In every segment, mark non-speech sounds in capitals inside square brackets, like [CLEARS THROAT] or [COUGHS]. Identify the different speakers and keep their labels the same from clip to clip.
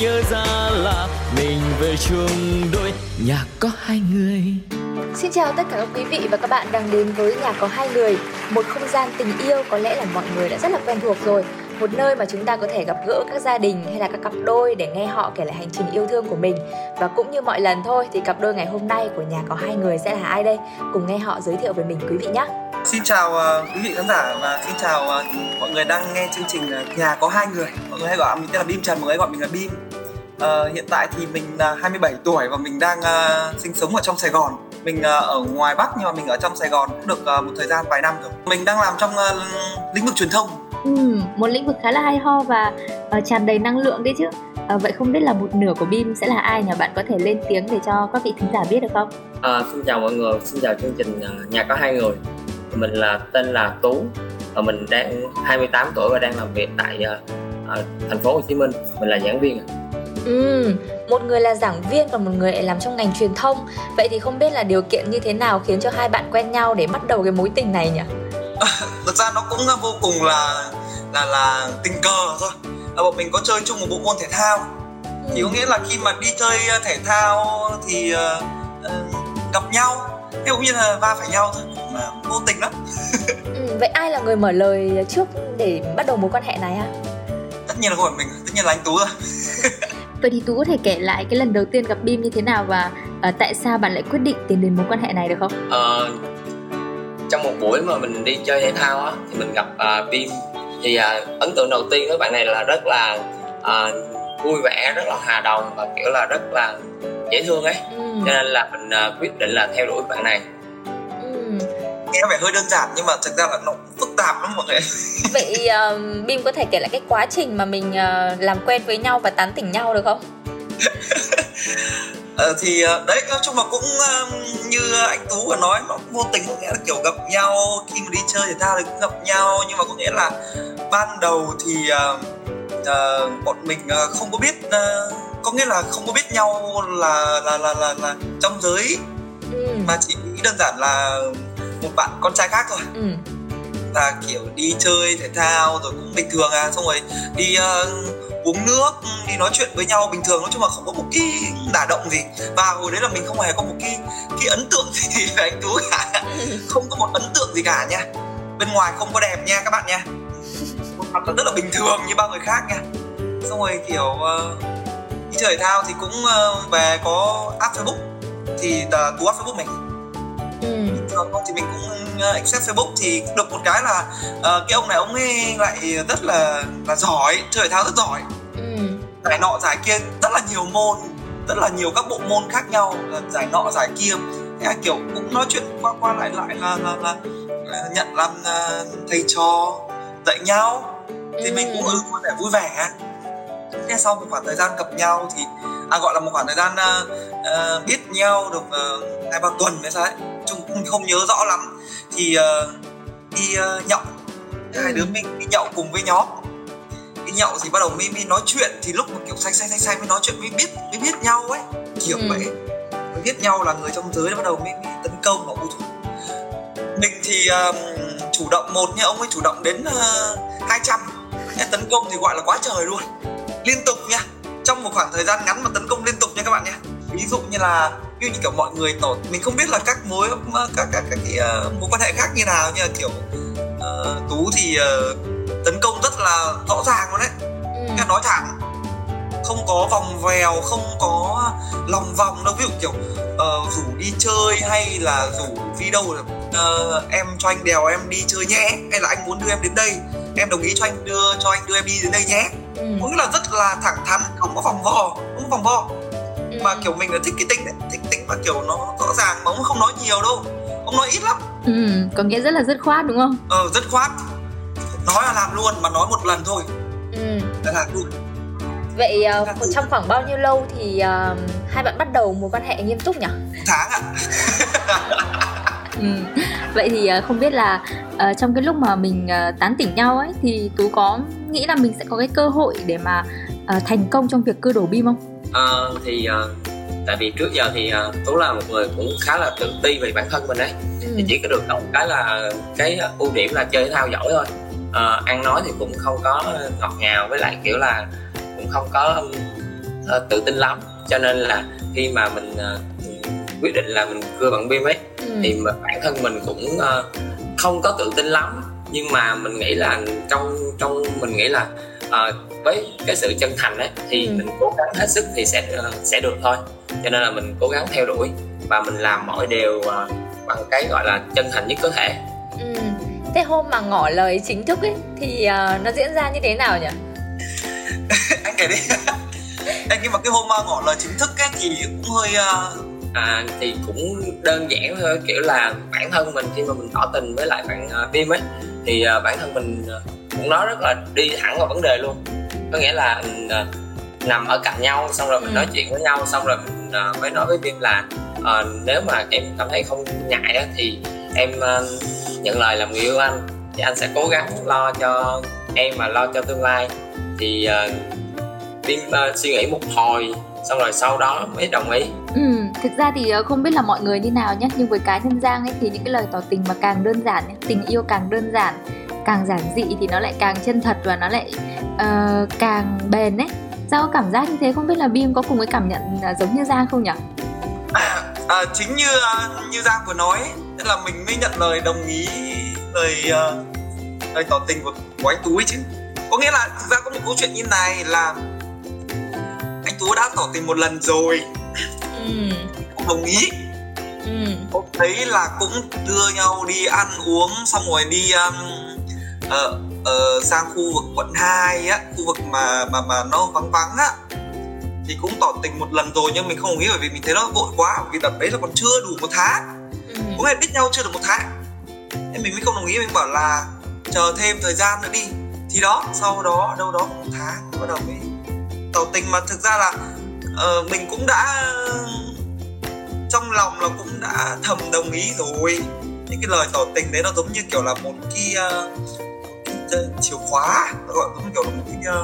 Speaker 1: nhớ ra là mình về chung đôi. Nhà có hai người.
Speaker 2: Xin chào tất cả các quý vị và các bạn đang đến với nhà có hai người, một không gian tình yêu có lẽ là mọi người đã rất là quen thuộc rồi. Một nơi mà chúng ta có thể gặp gỡ các gia đình hay là các cặp đôi để nghe họ kể lại hành trình yêu thương của mình. Và cũng như mọi lần thôi thì cặp đôi ngày hôm nay của nhà có hai người sẽ là ai đây? Cùng nghe họ giới thiệu về mình quý vị nhé.
Speaker 3: Xin chào uh, quý vị khán giả và xin chào uh, mọi người đang nghe chương trình uh, Nhà có hai người Mọi người hay gọi mình tên là Bim Trần, mọi người gọi mình là Bim uh, Hiện tại thì mình là uh, 27 tuổi và mình đang uh, sinh sống ở trong Sài Gòn Mình uh, ở ngoài Bắc nhưng mà mình ở trong Sài Gòn cũng được uh, một thời gian vài năm rồi Mình đang làm trong uh, lĩnh vực truyền thông
Speaker 2: Ừ, một lĩnh vực khá là hay ho và uh, tràn đầy năng lượng đấy chứ. À, vậy không biết là một nửa của BIM sẽ là ai nhỉ? Bạn có thể lên tiếng để cho các vị thính giả biết được không?
Speaker 4: À, xin chào mọi người, xin chào chương trình Nhà có hai người. Mình là tên là Tú và mình đang 28 tuổi và đang làm việc tại uh, thành phố Hồ Chí Minh. Mình là giảng viên.
Speaker 2: Ừ, một người là giảng viên còn một người lại làm trong ngành truyền thông. Vậy thì không biết là điều kiện như thế nào khiến cho hai bạn quen nhau để bắt đầu cái mối tình này nhỉ? [LAUGHS]
Speaker 3: thực ra nó cũng vô cùng là là là tình cờ thôi à, bọn mình có chơi chung một bộ môn thể thao ừ. thì có nghĩa là khi mà đi chơi ờ, thể thao thì uh, uh, gặp nhau thế cũng như là va phải nhau thôi mà vô tình lắm.
Speaker 2: Ừ, vậy ai là người mở lời trước để bắt đầu mối quan hệ này ha
Speaker 3: tất nhiên là của mình tất nhiên là anh tú rồi [LAUGHS]
Speaker 2: vậy thì tú có thể kể lại cái lần đầu tiên gặp bim như thế nào và uh, tại sao bạn lại quyết định tiến đến mối quan hệ này được không?
Speaker 4: Uh, trong một buổi mà mình đi chơi thể thao á thì mình gặp uh, Vin thì uh, ấn tượng đầu tiên với bạn này là rất là uh, vui vẻ rất là hòa đồng và kiểu là rất là dễ thương ấy. Ừ. cho nên là mình uh, quyết định là theo đuổi bạn này.
Speaker 3: Nghe có vẻ hơi đơn giản nhưng mà thực ra là nó phức tạp lắm mọi người. [LAUGHS]
Speaker 2: Vậy uh, Bim có thể kể lại cái quá trình mà mình uh, làm quen với nhau và tán tỉnh nhau được không? [LAUGHS]
Speaker 3: Ờ, thì ờ, đấy nói chung là cũng như anh tú vừa nói nó vô tình có nghĩa là kiểu gặp nhau khi mà đi chơi thể thao thì cũng gặp nhau nhưng mà có nghĩa là ban đầu thì uh, uh, bọn mình uh, không có biết uh, có nghĩa là không có biết nhau là là là là, là trong giới. Ừ. mà chỉ nghĩ đơn giản là một bạn con trai khác thôi. Ừ. là kiểu đi chơi thể thao rồi cũng bình thường à xong rồi đi uh, uống nước đi nói chuyện với nhau bình thường nói chung là không có một cái đả động gì. Và hồi đấy là mình không hề có một cái cái ấn tượng gì [LAUGHS] về anh tú cả. Không có một ấn tượng gì cả nha. Bên ngoài không có đẹp nha các bạn nha. Một mặt là rất là bình thường như bao người khác nha. Xong rồi kiểu uh, đi chơi thể thao thì cũng uh, về có app facebook. Thì uh, tú app facebook mình ừ. Thường không thì mình cũng uh, accept facebook thì được một cái là uh, cái ông này ông ấy lại rất là là giỏi chơi thể thao rất giỏi. Giải nọ giải kia rất là nhiều môn rất là nhiều các bộ môn khác nhau giải nọ giải kia. Thế kiểu cũng nói chuyện qua qua lại lại là là, là, là nhận làm uh, thầy trò dạy nhau. Thì ừ. mình cũng ừ, vui vẻ vui vẻ. Thế sau một khoảng thời gian gặp nhau thì à, gọi là một khoảng thời gian uh, biết nhau được uh, hai ba tuần hay sao ấy. Chung cũng không nhớ rõ lắm. Thì uh, đi uh, nhậu. Hai đứa mình đi nhậu cùng với nhóm. Đi nhậu thì bắt đầu mới, mới nói chuyện. Thì lúc mà kiểu say say say say mới nói chuyện mới biết mới biết nhau ấy. Kiểu ừ. vậy. Mới biết nhau là người trong giới bắt đầu mới, mới tấn công vào thủ mình thì um, chủ động một nhưng ông ấy chủ động đến uh, 200 tấn công thì gọi là quá trời luôn. Liên tục nha trong một khoảng thời gian ngắn mà tấn công liên tục nha các bạn nhé. Ví dụ như là ví dụ như kiểu mọi người tổ mình không biết là các mối các các các cái uh, mối quan hệ khác như nào như là kiểu uh, tú thì uh, tấn công rất là rõ ràng luôn đấy. Ừ. nói thẳng. Không có vòng vèo không có lòng vòng đâu. Ví dụ kiểu uh, rủ đi chơi hay là rủ đi đâu là uh, em cho anh đèo em đi chơi nhé. Hay là anh muốn đưa em đến đây. Em đồng ý cho anh đưa cho anh đưa em đi đến đây nhé ừ. có nghĩa là rất là thẳng thắn không có vòng vo không có vòng vo. Ừ. mà kiểu mình là thích cái tính đấy thích tính mà kiểu nó rõ ràng mà ông không nói nhiều đâu. Ông nói ít lắm.
Speaker 2: Ừ có nghĩa rất là dứt khoát đúng không?
Speaker 3: Ờ dứt khoát. Nói là làm luôn mà nói một lần thôi. Ừ. là làm luôn.
Speaker 2: Vậy uh, trong khoảng bao nhiêu lâu thì uh, hai bạn bắt đầu mối quan hệ nghiêm túc nhỉ?
Speaker 3: Tháng ạ [LAUGHS]
Speaker 2: ừ. vậy thì uh, không biết là uh, trong cái lúc mà mình uh, tán tỉnh nhau ấy thì tú có nghĩ là mình sẽ có cái cơ hội để mà uh, thành công trong việc cưa đổ bim không
Speaker 4: uh, thì uh, tại vì trước giờ thì uh, tú là một người cũng khá là tự ti về bản thân mình đấy ừ. thì chỉ có được một cái là cái ưu điểm là chơi thao giỏi thôi uh, ăn nói thì cũng không có ngọt ngào với lại kiểu là cũng không có uh, tự tin lắm cho nên là khi mà mình uh, quyết định là mình cưa bằng bim ấy ừ. thì bản thân mình cũng uh, không có tự tin lắm nhưng mà mình nghĩ là trong trong mình nghĩ là uh, với cái sự chân thành ấy thì ừ. mình cố gắng hết sức thì sẽ uh, sẽ được thôi cho nên là mình cố gắng theo đuổi và mình làm mọi điều uh, bằng cái gọi là chân thành nhất có thể
Speaker 2: ừ. thế hôm mà ngỏ lời chính thức ấy thì uh, nó diễn ra như thế nào nhỉ [LAUGHS]
Speaker 3: anh kể đi [LAUGHS] anh nhưng mà cái hôm ngỏ lời chính thức ấy thì cũng hơi uh,
Speaker 4: à, thì cũng đơn giản thôi kiểu là bản thân mình khi mà mình tỏ tình với lại bạn uh, Bim ấy thì uh, bản thân mình uh, cũng nói rất là đi thẳng vào vấn đề luôn có nghĩa là uh, nằm ở cạnh nhau xong rồi mình ừ. nói chuyện với nhau xong rồi mình uh, mới nói với Bim là uh, nếu mà em cảm thấy không ngại á, thì em uh, nhận lời làm người yêu anh thì anh sẽ cố gắng lo cho em mà lo cho tương lai thì uh, Bim uh, suy nghĩ một hồi xong rồi sau đó mới đồng ý.
Speaker 2: Ừ thực ra thì ờ, không biết là mọi người như nào nhé nhưng với cá nhân giang ấy thì những cái lời tỏ tình mà càng đơn giản tình yêu càng đơn giản càng giản dị thì nó lại càng chân thật và nó lại uh, càng bền ấy. Giang có cảm giác như thế? Không biết là Bim có cùng cái cảm nhận uh, giống như Giang không nhỉ?
Speaker 3: À, [COUGHS] à, chính như như Giang vừa nói nên là mình mới nhận lời đồng ý lời uh, lời tỏ tình của, của anh Tú ấy chứ. Có nghĩa là thực ra có một câu chuyện như này là Tú đã tỏ tình một lần rồi ừ. không đồng ý ừ. hôm thấy là cũng đưa nhau đi ăn uống xong rồi đi um, uh, uh, sang khu vực quận 2 á khu vực mà mà mà nó vắng vắng á thì cũng tỏ tình một lần rồi nhưng mình không nghĩ bởi vì mình thấy nó vội quá vì đợt đấy là còn chưa đủ một tháng ừ. cũng biết nhau chưa được một tháng nên mình mới không đồng ý mình bảo là chờ thêm thời gian nữa đi thì đó sau đó đâu đó một tháng bắt đầu mới tỏ tình mà thực ra là uh, mình cũng đã trong lòng là cũng đã thầm đồng ý rồi những cái lời tỏ tình đấy nó giống như kiểu là một cái, uh, cái chìa khóa nó gọi giống kiểu là một cái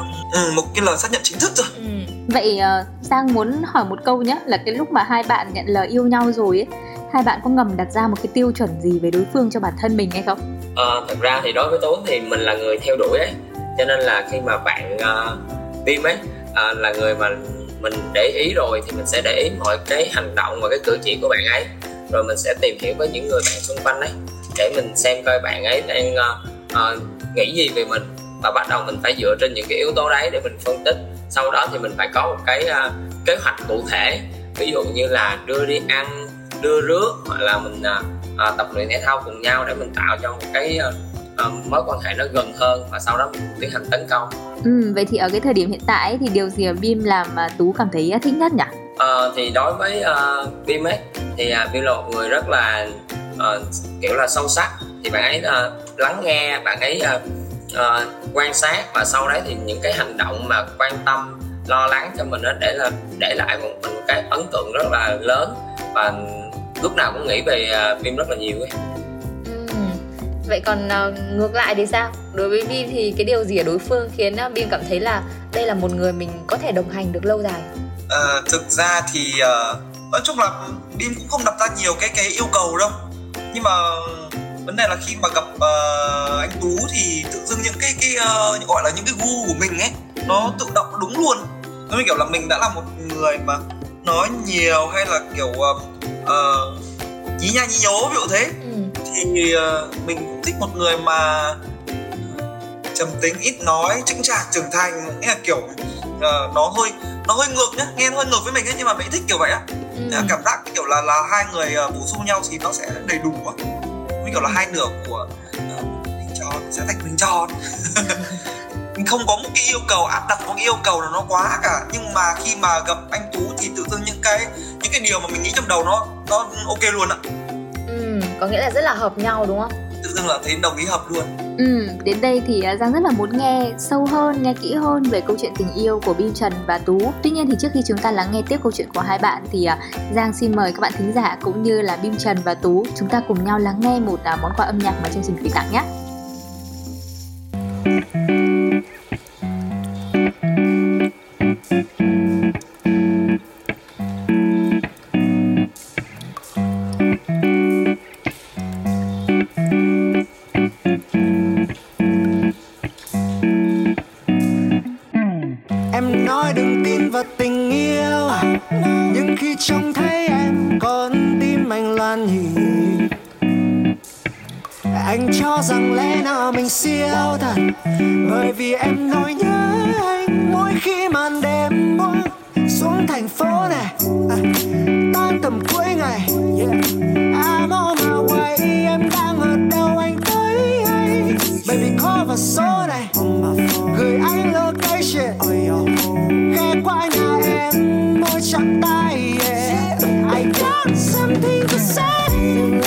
Speaker 3: uh, một cái lời xác nhận chính thức rồi ừ.
Speaker 2: vậy uh, sang muốn hỏi một câu nhé là cái lúc mà hai bạn nhận lời yêu nhau rồi ấy hai bạn có ngầm đặt ra một cái tiêu chuẩn gì về đối phương cho bản thân mình hay không?
Speaker 4: Ờ, thật ra thì đối với Tuấn thì mình là người theo đuổi ấy cho nên là khi mà bạn uh, Tim ấy à, là người mà mình để ý rồi thì mình sẽ để ý mọi cái hành động và cái cử chỉ của bạn ấy. Rồi mình sẽ tìm hiểu với những người bạn xung quanh ấy để mình xem coi bạn ấy đang uh, uh, nghĩ gì về mình. Và bắt đầu mình phải dựa trên những cái yếu tố đấy để mình phân tích. Sau đó thì mình phải có một cái uh, kế hoạch cụ thể. Ví dụ như là đưa đi ăn đưa rước hoặc là mình uh, uh, tập luyện thể thao cùng nhau để mình tạo cho một cái uh, uh, mối quan hệ nó gần hơn và sau đó mình tiến hành tấn công.
Speaker 2: Ừ, vậy thì ở cái thời điểm hiện tại thì điều gì mà Bim làm mà Tú cảm thấy thích nhất nhỉ?
Speaker 4: Ờ, thì đối với uh, Bim ấy thì uh, Bim là một người rất là uh, kiểu là sâu sắc. Thì bạn ấy uh, lắng nghe bạn ấy uh, uh, quan sát và sau đấy thì những cái hành động mà quan tâm lo lắng cho mình đó để là để lại một mình cái ấn tượng rất là lớn. Và lúc nào cũng nghĩ về uh, Bim rất là nhiều ấy
Speaker 2: vậy còn uh, ngược lại thì sao? Đối với Bim thì cái điều gì ở đối phương khiến ờ, uh, Bim cảm thấy là đây là một người mình có thể đồng hành được lâu dài?
Speaker 3: Uh, thực ra thì uh, nói chung là Bim cũng không đặt ra nhiều cái cái yêu cầu đâu. Nhưng mà vấn đề là khi mà gặp uh, anh Tú thì tự dưng những cái cái uh, gọi là những cái gu của mình ấy nó tự động đúng luôn. Nó như kiểu là mình đã là một người mà nói nhiều hay là kiểu uh, uh, nhí nha nhí nhố ví dụ thế thì uh, mình cũng thích một người mà trầm tính ít nói chững chạc trưởng thành. Nghĩa là kiểu uh, nó hơi nó hơi ngược nhá nghe nó hơi ngược với mình ấy nhưng mà mình thích kiểu vậy á. Ừ. cảm giác kiểu là là hai người uh, bổ sung nhau thì nó sẽ đầy đủ á. Như kiểu là hai nửa của uh, hình tròn sẽ thành hình tròn [LAUGHS] mình không có một cái yêu cầu áp đặt một cái yêu cầu là nó quá cả. Nhưng mà khi mà gặp anh tú thì tự dưng những cái những cái điều mà mình nghĩ trong đầu nó nó ok luôn ạ
Speaker 2: có nghĩa là rất là hợp nhau đúng không
Speaker 3: tự dưng là thấy đồng ý hợp luôn
Speaker 5: Ừ, đến đây thì à, Giang rất là muốn nghe sâu hơn, nghe kỹ hơn về câu chuyện tình yêu của Bim Trần và Tú. Tuy nhiên thì trước khi chúng ta lắng nghe tiếp câu chuyện của hai bạn thì à, Giang xin mời các bạn thính giả cũng như là Bim Trần và Tú chúng ta cùng nhau lắng nghe một à, món quà âm nhạc mà chương trình gửi tặng nhé. anh
Speaker 6: cho rằng lẽ nào mình siêu thật bởi vì em nói nhớ anh mỗi khi màn đêm buông xuống thành phố này à, tan tầm cuối ngày yeah. I'm on my way em đang ở đâu anh tới anh baby call vào số này gửi anh location ghé qua nhà em môi chạm tay yeah. I got got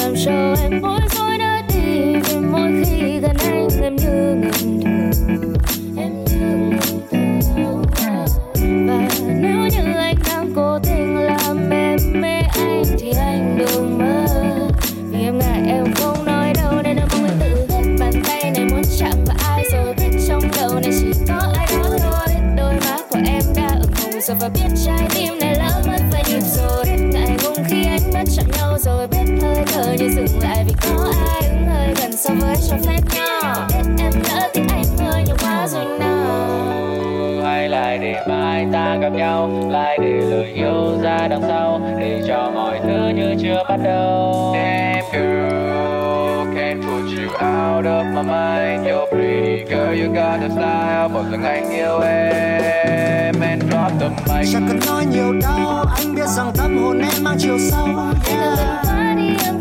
Speaker 5: làm cho em bối rối đã đi Vì mỗi khi gần anh, em như ngàn đường Và nếu như anh đang cố tình làm em mê anh Thì anh đừng mơ. Vì em ngại em không nói đâu, Nên em mong tự hết bàn tay này. Muốn chạm vào ai rồi biết trong đầu này, Chỉ có ai đó thôi. Đôi má của em đã ửng hồng rồi và biết Ngại vì có ai đứng hơi gần so với cho phép nhỏ Biết em lỡ thì anh hơi nhiều quá rồi nào
Speaker 7: Hay lại để mai ta gặp nhau? Lại để lời yêu ra đằng sau Để cho mọi thứ như chưa bắt đầu. Damn girl Can't put you out of my mind. You're pretty girl, you got the style. Bỏ rằng anh yêu em And drop the mic. Chẳng
Speaker 6: cần nói nhiều đâu Anh biết rằng tâm hồn em mang chiều sâu. Yeah.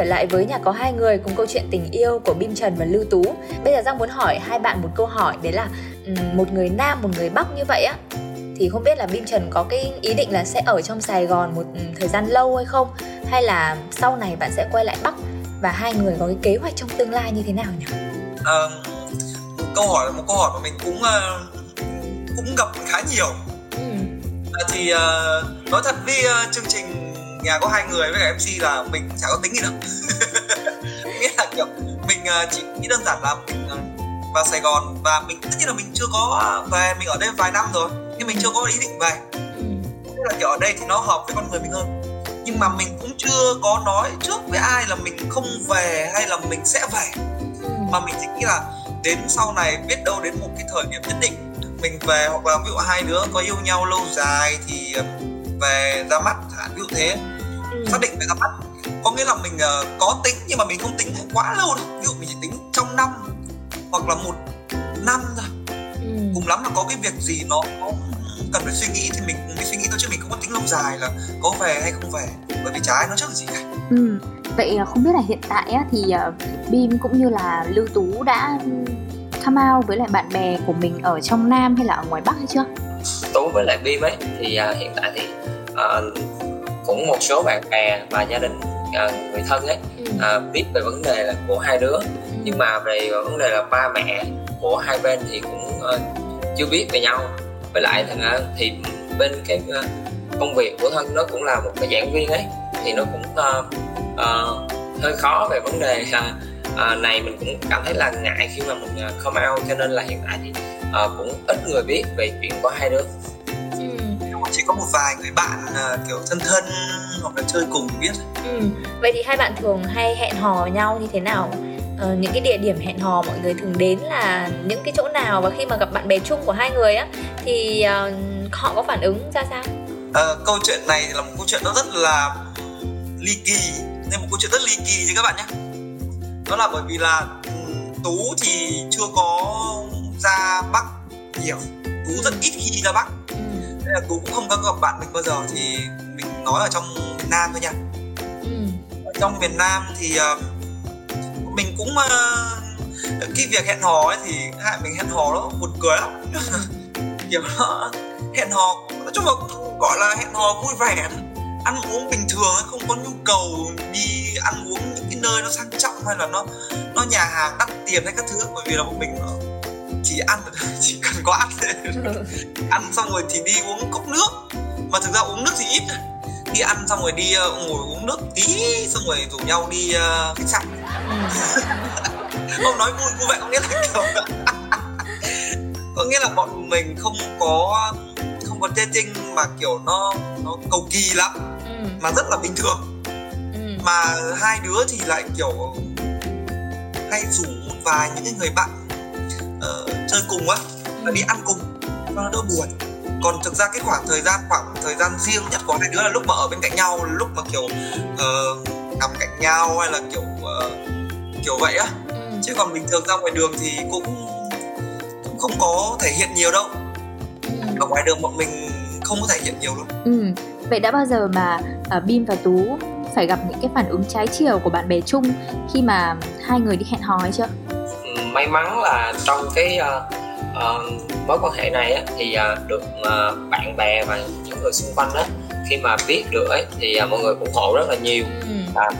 Speaker 5: trở lại với nhà có hai người cùng câu chuyện tình yêu của Bim Trần và Lưu Tú. Bây giờ Giang muốn hỏi hai bạn một câu hỏi đấy là một người nam một người bắc như vậy á thì không biết là Bim Trần có cái ý định là sẽ ở trong Sài Gòn một thời gian lâu hay không hay là sau này bạn sẽ quay lại Bắc và hai người có cái kế hoạch trong tương lai như thế nào nhỉ?
Speaker 3: À, câu hỏi là một câu hỏi mà mình cũng uh, cũng gặp khá nhiều. Ừ. À, thì uh, nói thật với uh, chương trình nhà có hai người với cả mc là mình chả có tính gì đâu [LAUGHS] nghĩa là kiểu mình ờ, chỉ nghĩ đơn giản là mình ờ, vào sài gòn và mình tất nhiên là mình chưa có về mình ở đây vài năm rồi nhưng mình chưa có ý định về. Nên là kiểu ở đây thì nó hợp với con người mình hơn. Nhưng mà mình cũng chưa có nói trước với ai là mình không về hay là mình sẽ về. Mà mình chỉ nghĩ là đến sau này biết đâu đến một cái thời điểm nhất định mình về hoặc là ví dụ hai đứa có yêu nhau lâu dài thì ờ, về ra mắt ví dụ thế ừ. xác định về ra mắt có nghĩa là mình uh, có tính nhưng mà mình không tính quá lâu đâu ví dụ mình chỉ tính trong năm hoặc là một năm thôi ừ. cùng lắm là có cái việc gì nó, nó cần phải suy nghĩ thì mình mới suy nghĩ thôi chứ mình không có tính lâu dài là có về hay không về bởi vì ai nói trước là gì cả
Speaker 5: ừ. vậy à, không biết là hiện tại á, thì uh, Bim cũng như là Lưu Tú đã come out với lại bạn bè của mình ở trong Nam hay là ở ngoài Bắc hay chưa?
Speaker 4: Tú với lại Bim ấy thì uh, hiện tại thì uh, cũng một số bạn bè và gia đình uh, người thân ấy uh, biết về vấn đề là của hai đứa. Ừ. nhưng mà về vấn đề là ba mẹ của hai bên thì cũng uh, chưa biết về nhau. Với lại thằng uh, thì bên cái uh, công việc của thân nó cũng là một cái giảng viên ấy thì nó cũng uh, uh, hơi khó về vấn đề uh, này mình cũng cảm thấy là ngại khi mà mình uh, come out. Cho nên là hiện tại thì uh, cũng ít người biết về chuyện của hai đứa.
Speaker 3: Chỉ có một vài người bạn uh, kiểu thân thân hoặc là chơi cùng biết.
Speaker 2: Ừ. vậy thì hai bạn thường hay hẹn hò nhau như thế nào? Uh, những cái địa điểm hẹn hò mọi người thường đến là những cái chỗ nào? Và khi mà gặp bạn bè chung của hai người á thì uh, họ có phản ứng ra sao?
Speaker 3: Uh, câu chuyện này là một câu chuyện nó rất là ly kỳ. Nên một câu chuyện rất ly kỳ chứ các bạn nhé. Đó là bởi vì là tú thì chưa có ra bắc nhiều. Tú rất ít khi ra bắc. Ừ. nên là tú cũng không có gặp bạn mình bao giờ thì mình nói ở trong miền nam thôi nha. Ừ. ở trong miền nam thì uh, mình cũng uh, cái việc hẹn hò ấy thì hai mình hẹn hò đó buồn cười lắm. [LAUGHS] Kiểu nó hẹn hò nói chung là gọi là hẹn hò vui vẻ. Ăn uống bình thường không có nhu cầu đi ăn uống những cái nơi nó sang trọng hay là nó nó nhà hàng đắt tiền hay các thứ bởi vì là một mình chỉ ăn [LAUGHS] chỉ cần có ăn. [LAUGHS] Ăn xong rồi thì đi uống cốc nước. Mà thực ra uống nước thì ít. Đi ăn xong rồi đi uh, ngồi uống nước tí xong rồi rủ nhau đi uh, khách sạn. [LAUGHS] Không nói vui vui vậy có nghĩa là kiểu có nghĩa là bọn mình không có không có dating mà kiểu nó nó cầu kỳ lắm. Ừ. mà rất là bình thường. Ừ. mà hai đứa thì lại kiểu hay rủ một vài những cái người bạn chơi cùng á là đi ăn cùng cho nó đỡ buồn còn thực ra cái khoảng thời gian khoảng thời gian riêng nhất của hai đứa là lúc mà ở bên cạnh nhau lúc mà kiểu uh, nằm cạnh nhau hay là kiểu uh, kiểu vậy á ừ. chứ còn bình thường ra ngoài đường thì cũng cũng không có thể hiện nhiều đâu ừ. ở ngoài đường bọn mình không có thể hiện nhiều đâu
Speaker 2: ừ. vậy đã bao giờ mà uh, Bim và Tú phải gặp những cái phản ứng trái chiều của bạn bè chung khi mà hai người đi hẹn hò hay chưa
Speaker 4: may mắn là trong cái uh, uh, mối quan hệ này á, thì uh, được uh, bạn bè và những người xung quanh á khi mà biết được ấy thì uh, mọi người ủng hộ rất là nhiều ừ. uh,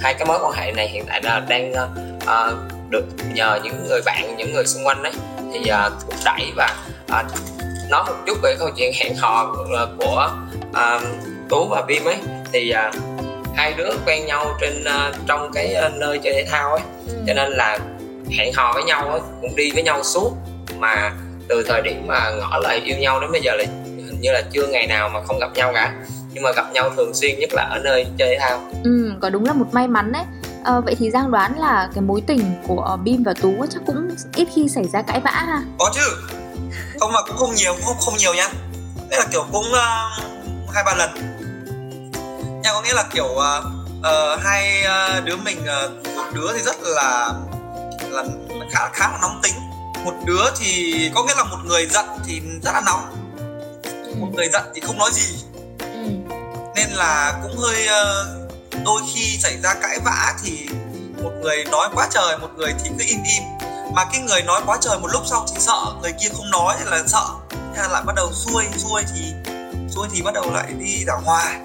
Speaker 4: hai cái mối quan hệ này hiện tại là đang uh, được nhờ những người bạn những người xung quanh đấy thì uh, thúc đẩy và uh, nói một chút về câu chuyện hẹn hò của uh, tú và bim ấy thì uh, hai đứa quen nhau trên uh, trong cái uh, nơi chơi thể thao ấy ừ. cho nên là hẹn hò với nhau ấy, cũng đi với nhau suốt. Mà từ thời điểm mà ngỏ lời yêu nhau đến bây giờ là hình như là chưa ngày nào mà không gặp nhau cả. Nhưng mà gặp nhau thường xuyên nhất là ở nơi chơi thể thao.
Speaker 2: Ừ có đúng là một may mắn đấy. À, vậy thì giang đoán là cái mối tình của bim và tú chắc cũng ít khi xảy ra cãi vã ha?
Speaker 3: Có chứ. Không mà cũng không nhiều không không nhiều nha. Đấy là kiểu cũng uh, hai ba lần. Nha có nghĩa là kiểu uh, uh, hai uh, đứa mình uh, một đứa thì rất là là khá khá là nóng tính. Một đứa thì có nghĩa là một người giận thì rất là nóng. Một người giận thì không nói gì. Ừ. nên là cũng hơi ờ, đôi khi xảy ra cãi vã thì một người nói quá trời một người thì cứ im im. Mà cái người nói quá trời một lúc sau thì sợ người kia không nói thì là sợ. Thế là lại bắt đầu xuôi xuôi thì xuôi thì bắt đầu lại đi giảng hòa.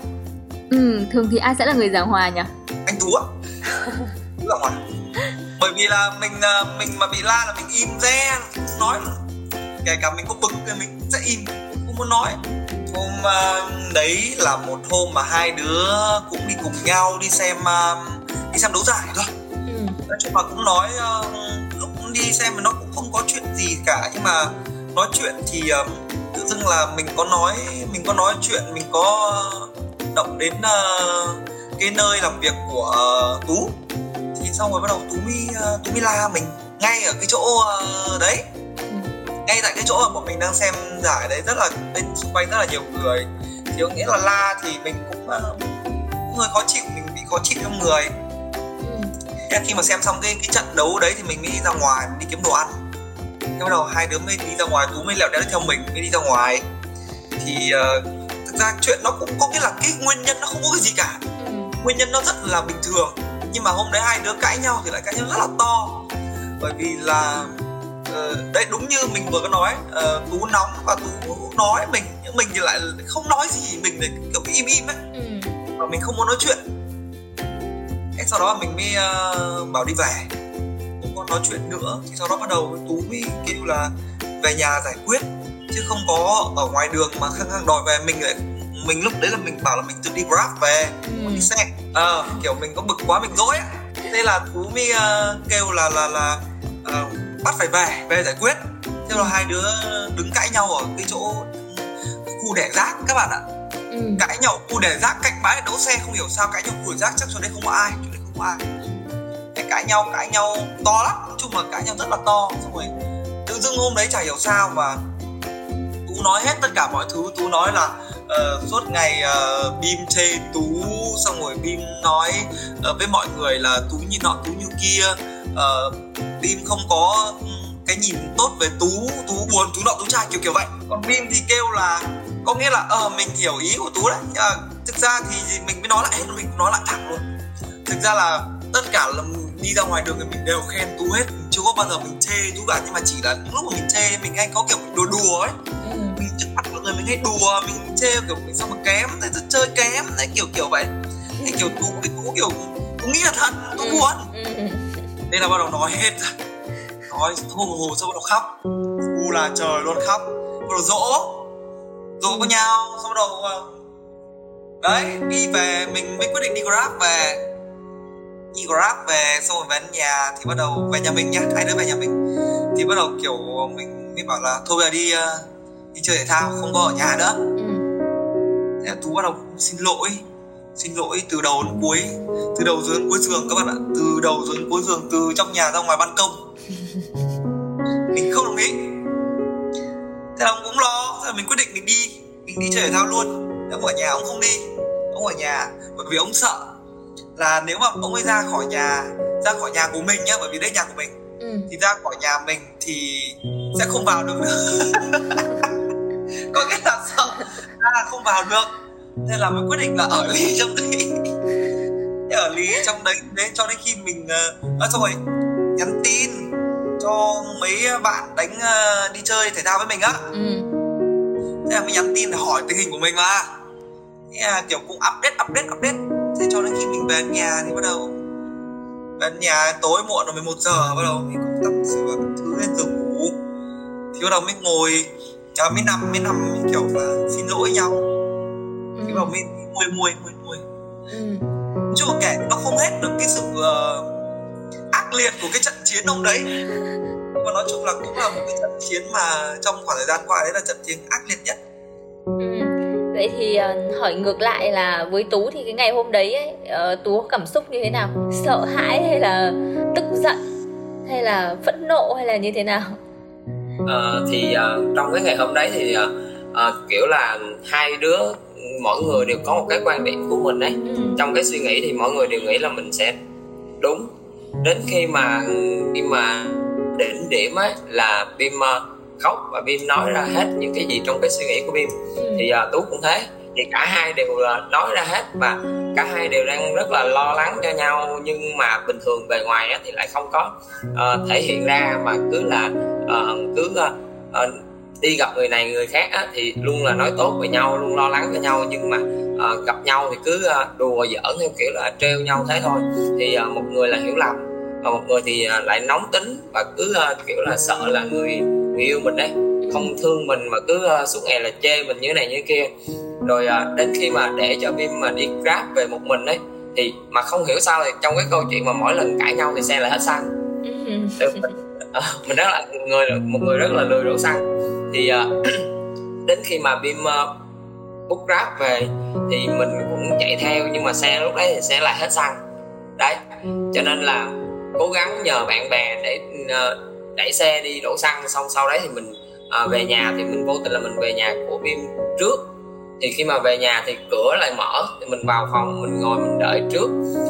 Speaker 2: Ừ thường thì ai sẽ là người giảng hòa nhỉ?
Speaker 3: Anh tú ạ [LAUGHS] giảng hòa bởi vì là mình à, mình mà bị la là mình im re. Không nói kể cả mình có bực thì mình sẽ im không muốn nói. Hôm uh, đấy là một hôm mà hai đứa cũng đi cùng nhau đi xem uh, đi xem đấu giải thôi. Ừ. nói chung là cũng nói lúc đi xem mà nó cũng không có chuyện gì cả. Nhưng mà nói chuyện thì tự dưng là mình có nói mình có nói chuyện mình có động đến cái nơi làm việc của uh, tú xong rồi bắt đầu tú mi uh, tú mi la mình ngay ở cái chỗ uh, đấy. Ừ. ngay tại cái chỗ mà bọn mình đang xem giải đấy rất là bên xung quanh rất là nhiều người. Thì có nghĩa là la thì mình cũng, uh, cũng hơi khó chịu mình bị khó chịu trong người. Ừ. khi mà xem xong cái cái trận đấu đấy thì mình mới đi ra ngoài mình đi kiếm đồ ăn. Thế bắt đầu hai đứa mới đi ra ngoài tú mới lẹo đéo theo mình mới đi ra ngoài. Thì uh, thực ra chuyện nó cũng có nghĩa là cái nguyên nhân nó không có cái gì cả. Ừ. nguyên nhân nó rất là bình thường nhưng mà hôm đấy hai đứa cãi nhau thì lại cãi nhau rất là to. Bởi vì là uh, đấy đúng như mình vừa có nói uh, tú nóng và tú nói mình nhưng mình thì lại không nói gì mình lại kiểu im im ấy. Ừ. và mình không muốn nói chuyện. Thế sau đó mình mới uh, bảo đi về. Không còn nói chuyện nữa. Thì sau đó bắt đầu tú mới kêu là về nhà giải quyết. Chứ không có ở ngoài đường mà khăng khăng đòi về mình lại mình lúc đấy là mình bảo là mình tự đi grab về ừ. đi xe. À, kiểu mình có bực quá mình dỗi á. Thế là tú mới uh, kêu là là là uh, bắt phải về về giải quyết. Thế là hai đứa đứng cãi nhau ở cái chỗ khu đẻ rác các bạn ạ.
Speaker 2: Ừ.
Speaker 3: cãi nhau khu đẻ rác cạnh bãi đỗ xe không hiểu sao cãi nhau khu đẻ rác chắc cho đây không có ai chỗ đây không có ai. Cái cãi nhau cãi nhau to lắm. Nói chung là cãi nhau rất là to. Xong rồi tự dưng hôm đấy chả hiểu sao mà tú nói hết tất cả mọi thứ. Tú nói là uh, suốt ngày uh, bim chê tú xong rồi bim nói uh, với mọi người là tú như nọ tú như kia. Uh, bim không có cái nhìn tốt về tú tú buồn tú nọ tú trai kiểu kiểu vậy. Còn bim thì kêu là có nghĩa là ờ uh, mình hiểu ý của tú đấy. Uh, thực ra thì mình mới nói lại hết mình nói lại thẳng luôn. Thực ra là tất cả là đi ra ngoài đường thì mình đều khen tú hết. Mình chưa có bao giờ mình chê tú cả nhưng mà chỉ là những lúc mà mình chê mình hay có kiểu đùa đùa ấy. Ừ. mình trước mặt người mình hay đùa mình chê kiểu mình sao mà kém thế chơi kém đấy kiểu kiểu vậy. Thì kiểu tú thì tú kiểu tú nghĩ là thật tú ừ. buồn. Ừ. nên là bắt đầu nói hết nói hồ hồ xong bắt đầu khóc. U là trời luôn khóc. Bắt đầu dỗ. Dỗ với nhau xong bắt đầu ờ, đấy đi về mình mới quyết định đi grab về. Đi grab về xong rồi về nhà thì bắt đầu về nhà mình nhá hai đứa về nhà mình. Thì bắt đầu kiểu mình mới bảo là thôi bây giờ đi uh, đi chơi thể thao không có ở nhà nữa. Ừ. thế tú bắt đầu xin lỗi. Xin lỗi từ đầu đến cuối. Từ đầu dưới đến cuối giường các bạn ạ. Từ đầu dưới đến cuối giường từ trong nhà ra ngoài ban công. [LAUGHS] Mình không đồng ý. Thế là ông cũng lo. Thế là mình quyết định mình đi. Mình đi chơi thể thao luôn. Ông ở nhà ông không đi. Ông ở nhà bởi vì ông sợ là nếu mà ông ấy ra khỏi nhà ra khỏi nhà của mình nhá bởi vì đây nhà của mình. Ừ. thì ra khỏi nhà mình thì sẽ không vào được nữa [LAUGHS] có nghĩa là sợ ra không vào được. Nên là mình quyết định là ở ly trong đấy. Ở lý trong đấy đến cho đến khi mình uh, xong rồi nhắn tin cho mấy bạn đánh uh, đi chơi thể thao với mình á. Ừ. thế là mình nhắn tin để hỏi tình hình của mình mà. Thế là kiểu cũng update update update. Thế cho đến khi mình về nhà thì bắt đầu về nhà tối muộn rồi 11 giờ bắt đầu mình cũng tập sửa thứ lên giường ngủ. Thì bắt đầu mới ngồi à, mới nằm mới nằm kiểu là xin lỗi nhau. Ừ. bắt đầu mới mùi mùi mùi mùi ừ. chứ kể nó không hết được cái sự uh, ác liệt của cái trận chiến ông đấy. Mà nói chung là cũng là một cái trận chiến mà trong khoảng thời gian qua đấy là trận chiến ác liệt nhất.
Speaker 2: Ừ. Vậy thì uh, hỏi ngược lại là với tú thì cái ngày hôm đấy ấy, uh, tú có cảm xúc như thế nào? Sợ hãi hay là tức giận? Hay là phẫn nộ hay là như thế nào
Speaker 4: uh, thì uh, trong cái ngày hôm đấy thì uh, uh, kiểu là hai đứa mỗi người đều có một cái quan điểm của mình ấy ừ. trong cái suy nghĩ thì mọi người đều nghĩ là mình sẽ đúng đến khi mà khi mà đỉnh điểm ấy là bim uh, khóc và bim nói ra hết những cái gì trong cái suy nghĩ của bim ừ. thì uh, tú cũng thế thì cả hai đều uh, nói ra hết và cả hai đều đang rất là lo lắng cho nhau nhưng mà bình thường bề ngoài á, thì lại không có uh, thể hiện ra mà cứ là uh, cứ uh, uh, đi gặp người này người khác á, thì luôn là nói tốt về nhau luôn lo lắng cho nhau. Nhưng mà uh, gặp nhau thì cứ uh, đùa giỡn theo kiểu là trêu nhau thế thôi. Thì uh, một người là hiểu lầm và một người thì uh, lại nóng tính và cứ uh, kiểu là sợ là người người yêu mình đấy không thương mình mà cứ uh, suốt ngày là chê mình như thế này như thế kia. Rồi uh, đến khi mà để cho Vim mà đi grab về một mình đấy thì mà không hiểu sao thì trong cái câu chuyện mà mỗi lần cãi nhau thì xe lại hết xăng. Mình, uh, mình rất là người một người rất là lười đổ xăng thì uh, [CLEARS THROAT] đến khi mà Bim uh, book grab về thì mình cũng chạy theo nhưng mà xe lúc đấy thì xe lại hết xăng. Đấy cho nên là cố gắng nhờ bạn bè để uh, đẩy xe đi đổ xăng. Xong sau đấy thì mình uh, về nhà thì mình vô tình là mình về nhà của bim trước. Thì khi mà về nhà thì cửa lại mở thì mình vào phòng mình ngồi mình đợi trước.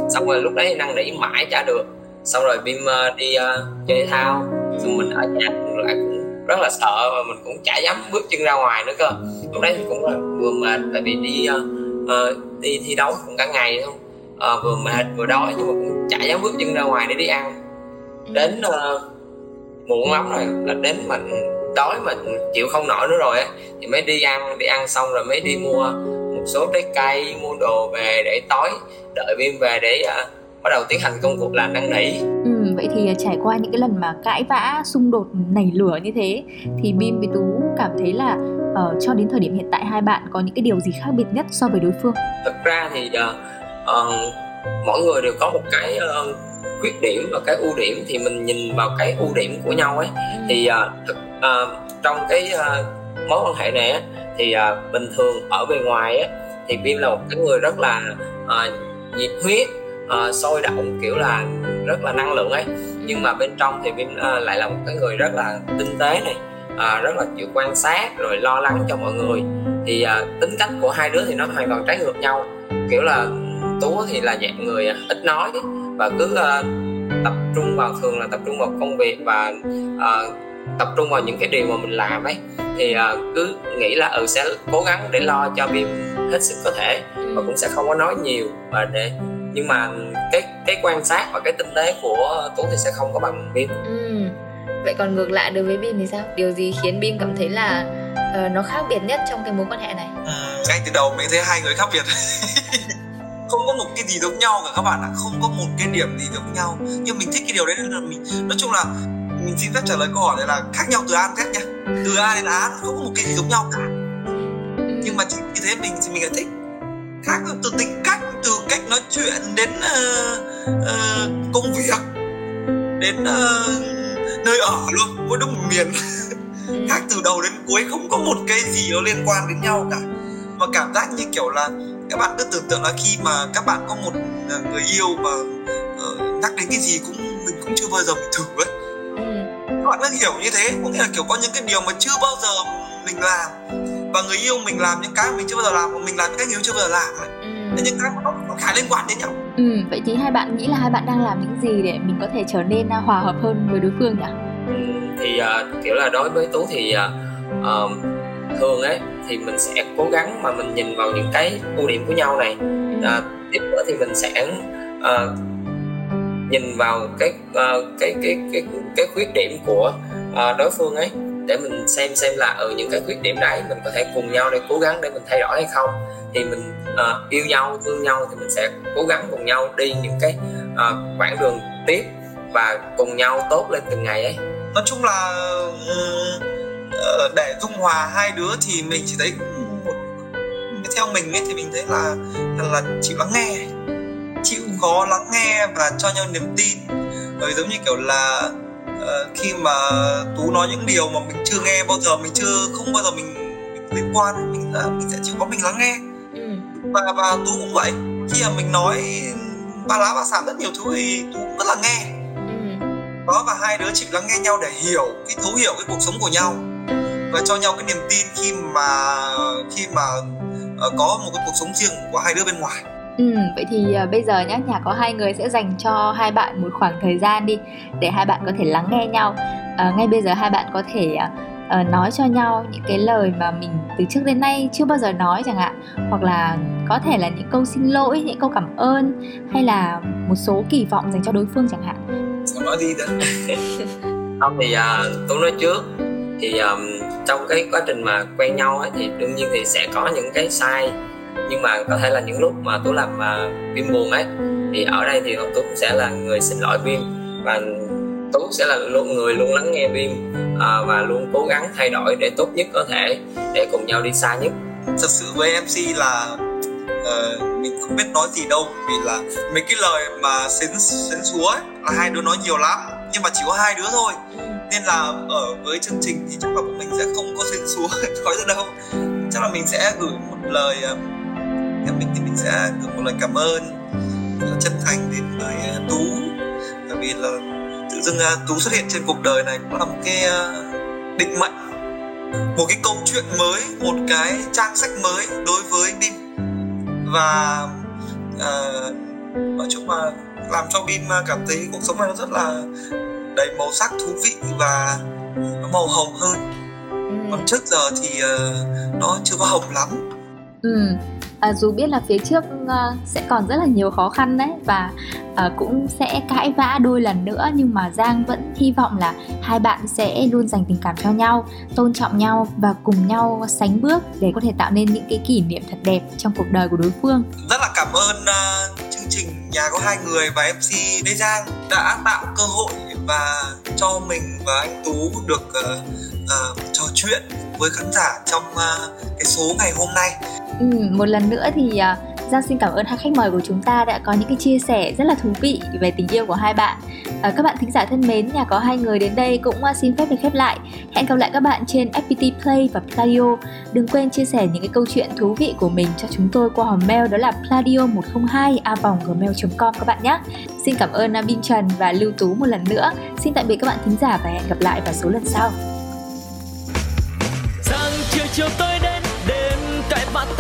Speaker 4: Xong rồi lúc đấy năn nỉ mãi chả được xong rồi bim uh, đi uh, chơi thao. Xong mình ở nhà lại cũng rất là sợ và mình cũng chả dám bước chân ra ngoài nữa cơ. Lúc đấy thì cũng là vừa mệt tại vì đi uh, uh, đi thi đấu cũng cả ngày không uh, vừa mệt vừa đói nhưng mà cũng chả dám bước chân ra ngoài để đi ăn. Đến uh, muộn lắm rồi là đến mình đói mà chịu không nổi nữa rồi á thì mới đi ăn đi ăn xong rồi mới đi mua một số trái cây mua đồ về để tối đợi bim về để uh, bắt đầu tiến hành công cuộc làm năn nỉ.
Speaker 2: Ừ, vậy thì à, trải qua những cái lần mà cãi vã xung đột nảy lửa như thế thì bim với tú cảm thấy là uh, cho đến thời điểm hiện tại hai bạn có những cái điều gì khác biệt nhất so với đối phương?
Speaker 4: Thực ra thì uh, uh, mỗi người đều có một cái uh, khuyết điểm và cái ưu điểm thì mình nhìn vào cái ưu điểm của nhau ấy. Thì uh, thực, uh, trong cái uh, mối quan hệ này thì uh, bình thường ở bề ngoài á thì Bim là một cái người rất là uh, nhiệt huyết uh, sôi động kiểu là rất là năng lượng ấy. Nhưng mà bên trong thì Bim uh, ờ, lại là một cái người rất là tinh tế này uh, rất là chịu quan sát rồi lo lắng cho mọi người. Thì uh, tính cách của hai đứa thì nó hoàn toàn trái ngược nhau. Kiểu là tú thì là dạng người ít nói và cứ uh, tập trung vào thường là tập trung vào công việc và uh, tập trung vào những cái điều mà mình làm ấy. Thì uh, cứ nghĩ là ừ sẽ cố gắng để lo cho bim hết sức có thể và cũng sẽ không có nói nhiều và để nhưng mà cái cái quan sát và cái tinh tế của tú thì sẽ không có bằng bim.
Speaker 2: Ừ. vậy còn ngược lại đối với bim thì sao? Điều gì khiến bim cảm thấy là uh, nó khác biệt nhất trong cái mối quan hệ này?
Speaker 3: Ừ, ngay từ đầu mình thấy hai người khác biệt. [LAUGHS] Không có một cái gì giống nhau cả các bạn ạ. Không có một cái điểm gì giống nhau. Nhưng mình thích cái điều đấy nên là mình nói chung là mình xin phép trả lời câu hỏi này là khác nhau từ A đến Z nha từ A đến Á không có một cái gì giống nhau cả. Nhưng mà chỉ như thế mình thì mình lại thích khác từ tính cách từ cách nói chuyện đến uh, uh, công việc đến uh, nơi ở luôn mỗi đúng một miền. [LAUGHS] Khác từ đầu đến cuối không có một cái gì nó liên quan đến nhau cả. Mà cảm giác như kiểu là các bạn cứ tưởng tượng là khi mà các bạn có một người yêu mà uh, nhắc đến cái gì cũng mình cũng chưa bao giờ mình thử ấy. Các bạn cứ hiểu như thế có nghĩa là kiểu có những cái điều mà chưa bao giờ mình làm và người yêu mình làm những cái mình chưa bao giờ làm và mình làm những cái người yêu chưa bao giờ làm. Ừ. những cái nó, nó khá liên quan đến nhau.
Speaker 2: Ừ, vậy thì hai bạn nghĩ là hai bạn đang làm những gì để mình có thể trở nên à, hòa hợp hơn với đối phương nhỉ?
Speaker 4: Ừ, thì uh, kiểu là đối với tú thì uh, thường ấy thì mình sẽ cố gắng mà mình nhìn vào những cái ưu điểm của nhau này. Uh, tiếp nữa thì mình sẽ uh, nhìn vào cái uh, cái cái cái cái khuyết điểm của uh, đối phương ấy để mình xem xem là ở ừ, những cái khuyết điểm đấy mình có thể cùng nhau để cố gắng để mình thay đổi hay không. Thì mình uh, yêu nhau thương nhau thì mình sẽ cố gắng cùng nhau đi những cái uh, quãng đường tiếp và cùng nhau tốt lên từng ngày ấy.
Speaker 3: Nói chung là uh, để dung hòa hai đứa thì mình chỉ thấy một theo mình ấy thì mình thấy là là chịu lắng nghe chịu khó lắng nghe và cho nhau niềm tin. Rồi giống như kiểu là uh, khi mà tú nói những điều mà mình chưa nghe bao giờ mình chưa không bao giờ mình, mình liên quan mình uh, mình sẽ chịu có mình lắng nghe ừ. và và tú cũng vậy khi mà mình nói ba lá ba sàm rất nhiều thứ thì tú cũng rất là nghe ừ. đó và hai đứa chịu lắng nghe nhau để hiểu cái thấu hiểu cái cuộc sống của nhau và cho nhau cái niềm tin khi mà khi mà uh, có một cái cuộc sống riêng của hai đứa bên ngoài
Speaker 2: Ừ, vậy thì uh, bây giờ nhá, nhà có hai người sẽ dành cho hai bạn một khoảng thời gian đi để hai bạn có thể lắng nghe nhau. Uh, ngay bây giờ hai bạn có thể uh, nói cho nhau những cái lời mà mình từ trước đến nay chưa bao giờ nói chẳng hạn, hoặc là có thể là những câu xin lỗi, những câu cảm ơn hay là một số kỳ vọng dành cho đối phương chẳng hạn.
Speaker 3: Sao nói đi đó? [LAUGHS]
Speaker 4: Không thì uh, tôi nói trước thì um, trong cái quá trình mà quen nhau ấy, thì đương nhiên thì sẽ có những cái sai nhưng mà có thể là những lúc mà tú làm mà viêm buồn ấy thì ở đây thì tú cũng sẽ là người xin lỗi viêm và tú sẽ là luôn người luôn lắng nghe viêm à, và luôn cố gắng thay đổi để tốt nhất có thể để cùng nhau đi xa nhất.
Speaker 3: Thật sự với mc là uh, mình không biết nói gì đâu vì là mấy cái lời mà xến xến xúa ấy, là hai đứa nói nhiều lắm nhưng mà chỉ có hai đứa thôi. Nên là ở với chương trình thì chắc là bọn mình sẽ không có xến xúa [LAUGHS] nói ra đâu. Chắc là mình sẽ gửi một lời uh, theo mình thì mình sẽ gửi một lời cảm ơn chân thành đến với à, tú. Bởi vì là tự dưng à, tú xuất hiện trên cuộc đời này cũng là một cái à, định mệnh. Một cái câu chuyện mới một cái trang sách mới đối với bim và uh, nói chung là làm cho bim cảm thấy cuộc sống này nó rất là đầy màu sắc thú vị và nó màu hồng hơn. Ừ. còn trước giờ thì uh, nó chưa có hồng lắm.
Speaker 2: Ừ à, dù biết là phía trước uh, sẽ còn rất là nhiều khó khăn đấy và uh, cũng sẽ cãi vã đôi lần nữa nhưng mà Giang vẫn hy vọng là hai bạn sẽ luôn dành tình cảm cho nhau, tôn trọng nhau và cùng nhau sánh bước để có thể tạo nên những cái kỷ niệm thật đẹp trong cuộc đời của đối phương.
Speaker 3: Rất là cảm ơn uh, chương trình nhà có hai người và MC Lê Giang đã tạo cơ hội và cho mình và anh Tú được uh, uh, trò chuyện với khán giả trong uh, cái số ngày hôm nay
Speaker 2: Ừ, một lần nữa thì uh, Giang xin cảm ơn hai khách mời của chúng ta đã có những cái chia sẻ rất là thú vị về tình yêu của hai bạn. À, các bạn thính giả thân mến, nhà có hai người đến đây cũng à, xin phép được khép lại. Hẹn gặp lại các bạn trên FPT Play và Pladio. Đừng quên chia sẻ những cái câu chuyện thú vị của mình cho chúng tôi qua hòm mail đó là pladio102 gmail.com các bạn nhé. Xin cảm ơn Bin Trần và Lưu Tú một lần nữa. Xin tạm biệt các bạn thính giả và hẹn gặp lại vào số lần sau.
Speaker 1: Sáng chiều chiều đêm